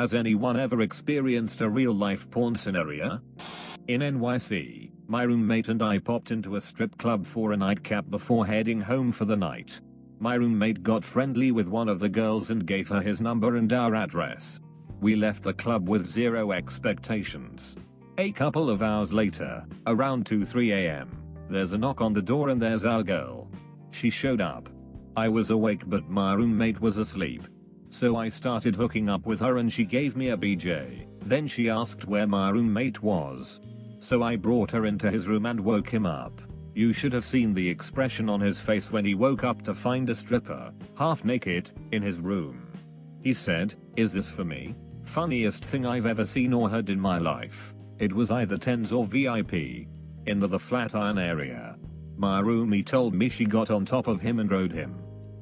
Has anyone ever experienced a real life porn scenario? In NYC, my roommate and I popped into a strip club for a nightcap before heading home for the night. My roommate got friendly with one of the girls and gave her his number and our address. We left the club with zero expectations. A couple of hours later, around 2-3 am, there's a knock on the door and there's our girl. She showed up. I was awake but my roommate was asleep. So I started hooking up with her and she gave me a BJ. Then she asked where my roommate was. So I brought her into his room and woke him up. You should have seen the expression on his face when he woke up to find a stripper, half naked, in his room. He said, is this for me? Funniest thing I've ever seen or heard in my life. It was either tens or VIP. In the, the Flatiron area. My roomie told me she got on top of him and rode him.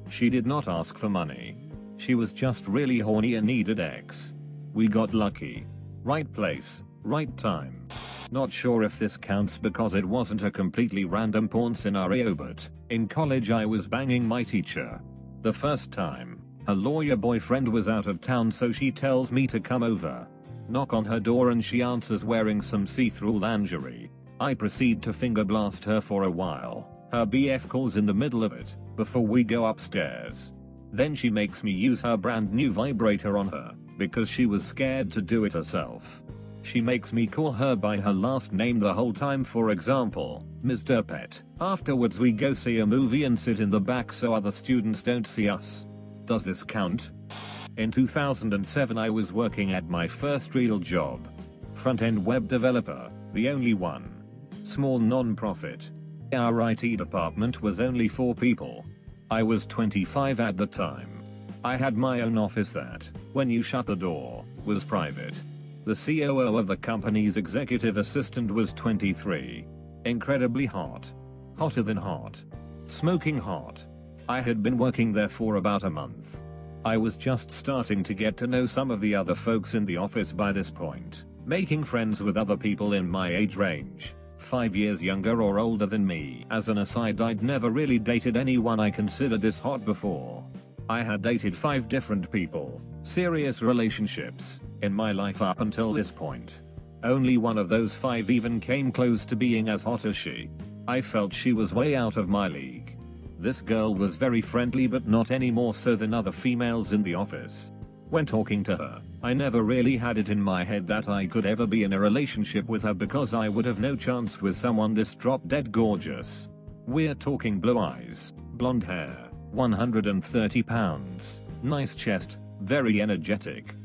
She did not ask for money. She was just really horny and needed X. We got lucky. Right place, right time. Not sure if this counts because it wasn't a completely random porn scenario but, in college I was banging my teacher. The first time, her lawyer boyfriend was out of town so she tells me to come over. Knock on her door and she answers wearing some see-through lingerie. I proceed to finger blast her for a while. Her BF calls in the middle of it, before we go upstairs. Then she makes me use her brand new vibrator on her, because she was scared to do it herself. She makes me call her by her last name the whole time for example, Mr. Pet. Afterwards we go see a movie and sit in the back so other students don't see us. Does this count? In 2007 I was working at my first real job. Front-end web developer, the only one. Small non-profit. Our IT department was only 4 people. I was 25 at the time. I had my own office that, when you shut the door, was private. The COO of the company's executive assistant was 23. Incredibly hot. Hotter than hot. Smoking hot. I had been working there for about a month. I was just starting to get to know some of the other folks in the office by this point, making friends with other people in my age range, 5 years younger or older than me. As an aside I'd never really dated anyone I considered this hot before. I had dated 5 different people, serious relationships, in my life up until this point. Only one of those 5 even came close to being as hot as she. I felt she was way out of my league. This girl was very friendly but not any more so than other females in the office. When talking to her, I never really had it in my head that I could ever be in a relationship with her because I would have no chance with someone this drop dead gorgeous. We're talking blue eyes, blonde hair, 130 pounds, nice chest, very energetic.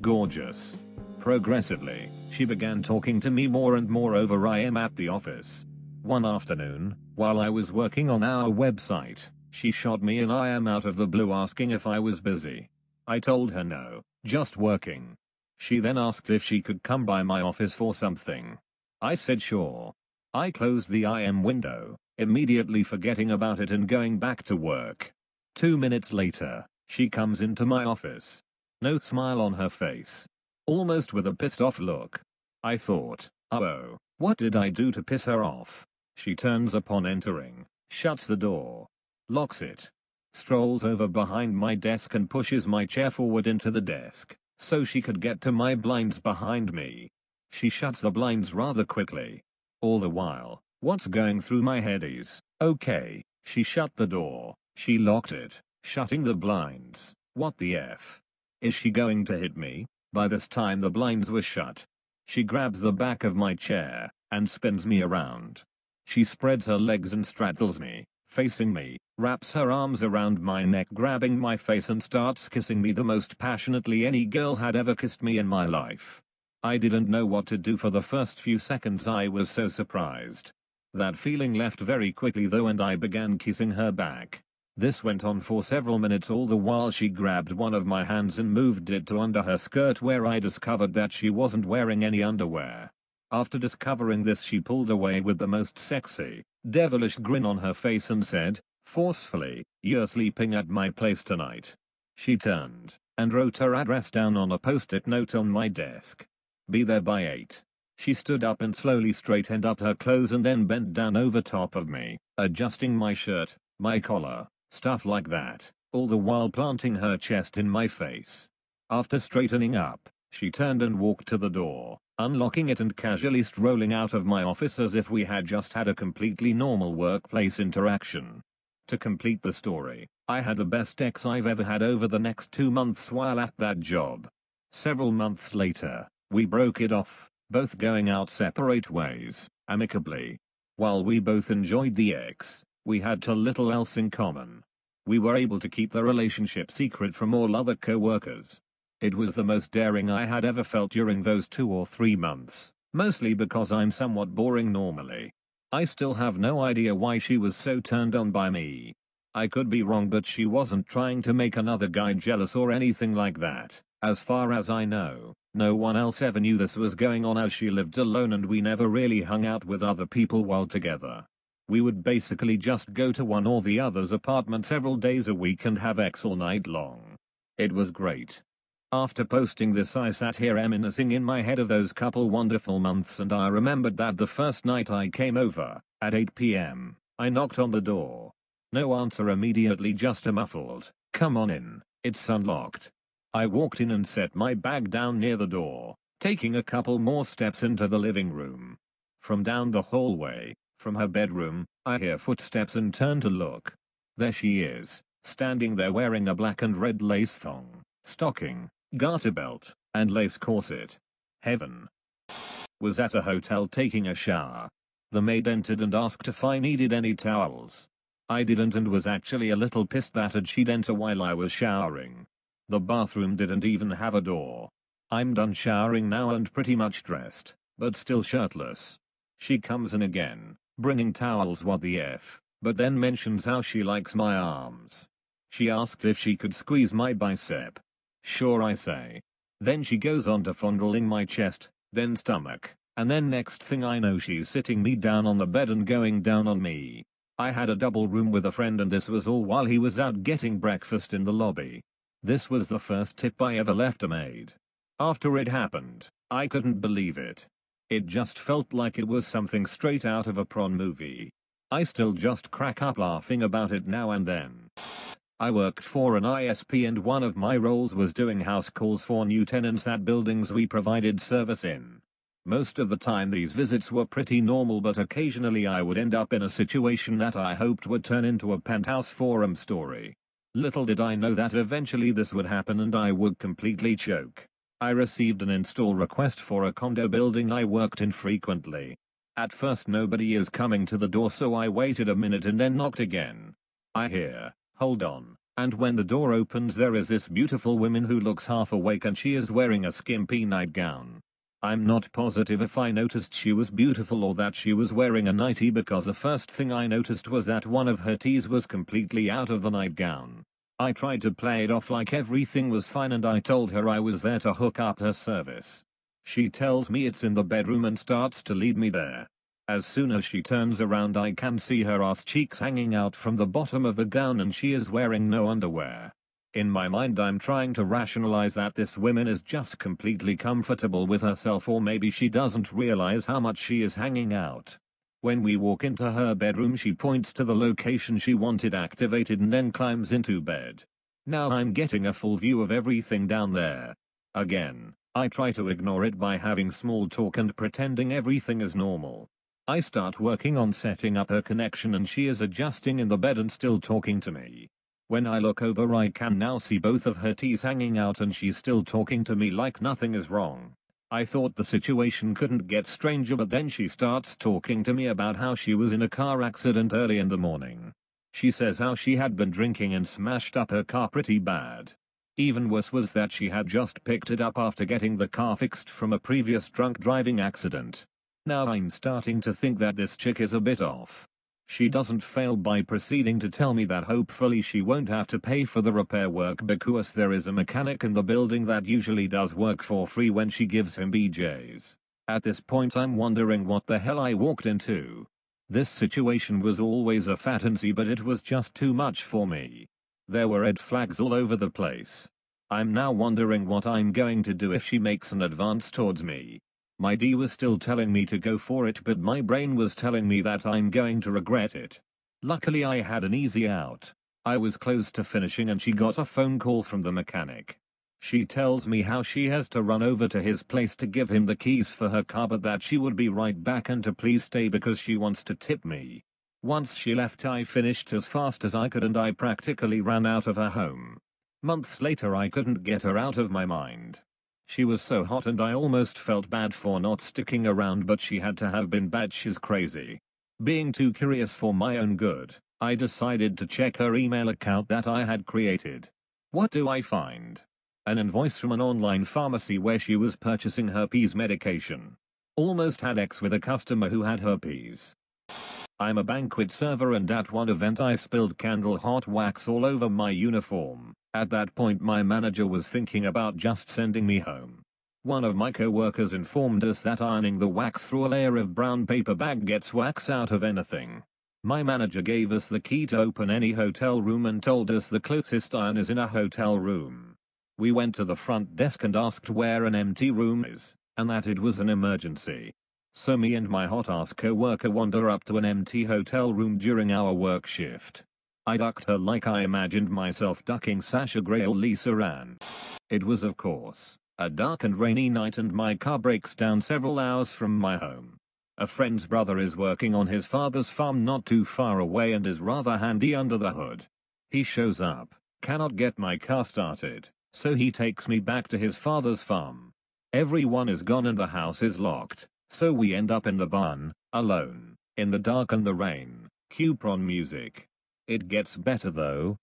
Gorgeous. Progressively, she began talking to me more and more over IM at the office. One afternoon, while I was working on our website, she shot me an IM out of the blue asking if I was busy. I told her no, just working. She then asked if she could come by my office for something. I said sure. I closed the IM window, immediately forgetting about it and going back to work. Two minutes later, she comes into my office. No smile on her face. Almost with a pissed off look. I thought, oh, what did I do to piss her off? She turns upon entering, shuts the door, locks it, strolls over behind my desk and pushes my chair forward into the desk, so she could get to my blinds behind me. She shuts the blinds rather quickly. All the while, what's going through my head is, okay, she shut the door, she locked it, shutting the blinds, what the F? Is she going to hit me? By this time the blinds were shut. She grabs the back of my chair, and spins me around. She spreads her legs and straddles me, facing me, wraps her arms around my neck grabbing my face and starts kissing me the most passionately any girl had ever kissed me in my life. I didn't know what to do for the first few seconds I was so surprised. That feeling left very quickly though and I began kissing her back. This went on for several minutes all the while she grabbed one of my hands and moved it to under her skirt where I discovered that she wasn't wearing any underwear. After discovering this she pulled away with the most sexy, devilish grin on her face and said, forcefully, you're sleeping at my place tonight. She turned and wrote her address down on a post-it note on my desk. Be there by 8. She stood up and slowly straightened up her clothes and then bent down over top of me, adjusting my shirt, my collar, stuff like that, all the while planting her chest in my face. After straightening up, she turned and walked to the door, unlocking it and casually strolling out of my office as if we had just had a completely normal workplace interaction. To complete the story, I had the best ex I've ever had over the next two months while at that job. Several months later, we broke it off, both going out separate ways, amicably. While we both enjoyed the ex, we had too little else in common. We were able to keep the relationship secret from all other co-workers. It was the most daring I had ever felt during those two or three months, mostly because I'm somewhat boring normally. I still have no idea why she was so turned on by me. I could be wrong but she wasn't trying to make another guy jealous or anything like that, as far as I know. No one else ever knew this was going on as she lived alone and we never really hung out with other people while together. We would basically just go to one or the other's apartment several days a week and have X all night long. It was great. After posting this I sat here reminiscing in my head of those couple wonderful months and I remembered that the first night I came over, at 8pm, I knocked on the door. No answer immediately just a muffled, come on in, it's unlocked. I walked in and set my bag down near the door, taking a couple more steps into the living room. From down the hallway, from her bedroom, I hear footsteps and turn to look. There she is, standing there wearing a black and red lace thong, stocking, garter belt, and lace corset. Heaven. Was at a hotel taking a shower. The maid entered and asked if I needed any towels. I didn't and was actually a little pissed that she'd enter while I was showering. The bathroom didn't even have a door. I'm done showering now and pretty much dressed, but still shirtless. She comes in again, bringing towels what the f, but then mentions how she likes my arms. She asked if she could squeeze my bicep. Sure I say. Then she goes on to fondling my chest, then stomach, and then next thing I know she's sitting me down on the bed and going down on me. I had a double room with a friend and this was all while he was out getting breakfast in the lobby. This was the first tip I ever left a maid. After it happened, I couldn't believe it. It just felt like it was something straight out of a prawn movie. I still just crack up laughing about it now and then. I worked for an ISP and one of my roles was doing house calls for new tenants at buildings we provided service in. Most of the time these visits were pretty normal but occasionally I would end up in a situation that I hoped would turn into a penthouse forum story. Little did I know that eventually this would happen and I would completely choke. I received an install request for a condo building I worked in frequently. At first nobody is coming to the door so I waited a minute and then knocked again. I hear, hold on, and when the door opens there is this beautiful woman who looks half awake and she is wearing a skimpy nightgown. I'm not positive if I noticed she was beautiful or that she was wearing a nightie because the first thing I noticed was that one of her tees was completely out of the nightgown. I tried to play it off like everything was fine and I told her I was there to hook up her service. She tells me it's in the bedroom and starts to lead me there. As soon as she turns around I can see her ass cheeks hanging out from the bottom of the gown and she is wearing no underwear. In my mind I'm trying to rationalize that this woman is just completely comfortable with herself or maybe she doesn't realize how much she is hanging out. When we walk into her bedroom she points to the location she wanted activated and then climbs into bed. Now I'm getting a full view of everything down there. Again, I try to ignore it by having small talk and pretending everything is normal. I start working on setting up her connection and she is adjusting in the bed and still talking to me. When I look over I can now see both of her teeth hanging out and she's still talking to me like nothing is wrong. I thought the situation couldn't get stranger but then she starts talking to me about how she was in a car accident early in the morning. She says how she had been drinking and smashed up her car pretty bad. Even worse was that she had just picked it up after getting the car fixed from a previous drunk driving accident. Now I'm starting to think that this chick is a bit off. She doesn't fail by proceeding to tell me that hopefully she won't have to pay for the repair work because there is a mechanic in the building that usually does work for free when she gives him BJs. At this point I'm wondering what the hell I walked into. This situation was always a fatancy but it was just too much for me. There were red flags all over the place. I'm now wondering what I'm going to do if she makes an advance towards me. My D was still telling me to go for it but my brain was telling me that I'm going to regret it. Luckily I had an easy out. I was close to finishing and she got a phone call from the mechanic. She tells me how she has to run over to his place to give him the keys for her car but that she would be right back and to please stay because she wants to tip me. Once she left I finished as fast as I could and I practically ran out of her home. Months later I couldn't get her out of my mind. She was so hot and I almost felt bad for not sticking around but she had to have been bad she's crazy. Being too curious for my own good, I decided to check her email account that I had created. What do I find? An invoice from an online pharmacy where she was purchasing herpes medication. Almost had X with a customer who had herpes. I'm a banquet server and at one event I spilled candle hot wax all over my uniform. At that point my manager was thinking about just sending me home. One of my co-workers informed us that ironing the wax through a layer of brown paper bag gets wax out of anything. My manager gave us the key to open any hotel room and told us the closest iron is in a hotel room. We went to the front desk and asked where an empty room is, and that it was an emergency. So me and my hot ass co-worker wander up to an empty hotel room during our work shift. I ducked her like I imagined myself ducking Sasha Grey or Lisa Ann. It was of course, a dark and rainy night and my car breaks down several hours from my home. A friend's brother is working on his father's farm not too far away and is rather handy under the hood. He shows up, cannot get my car started, so he takes me back to his father's farm. Everyone is gone and the house is locked, so we end up in the barn, alone, in the dark and the rain. Cupron music. It gets better though.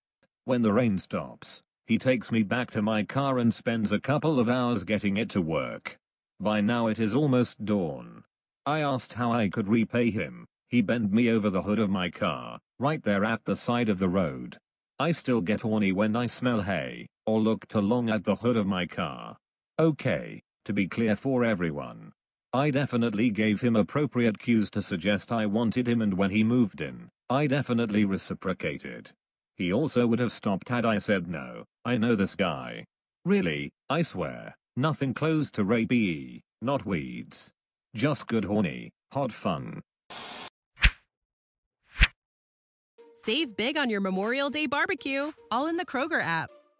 When the rain stops, he takes me back to my car and spends a couple of hours getting it to work. By now it is almost dawn. I asked how I could repay him. He bent me over the hood of my car, right there at the side of the road. I still get horny when I smell hay, or look too long at the hood of my car. Okay, to be clear for everyone. I definitely gave him appropriate cues to suggest I wanted him and when he moved in, I definitely reciprocated. He also would have stopped had I said no, I know this guy. Really, I swear, nothing close to rapey, not weeds. Just good horny, hot fun. Save big on your Memorial Day barbecue, all in the Kroger app.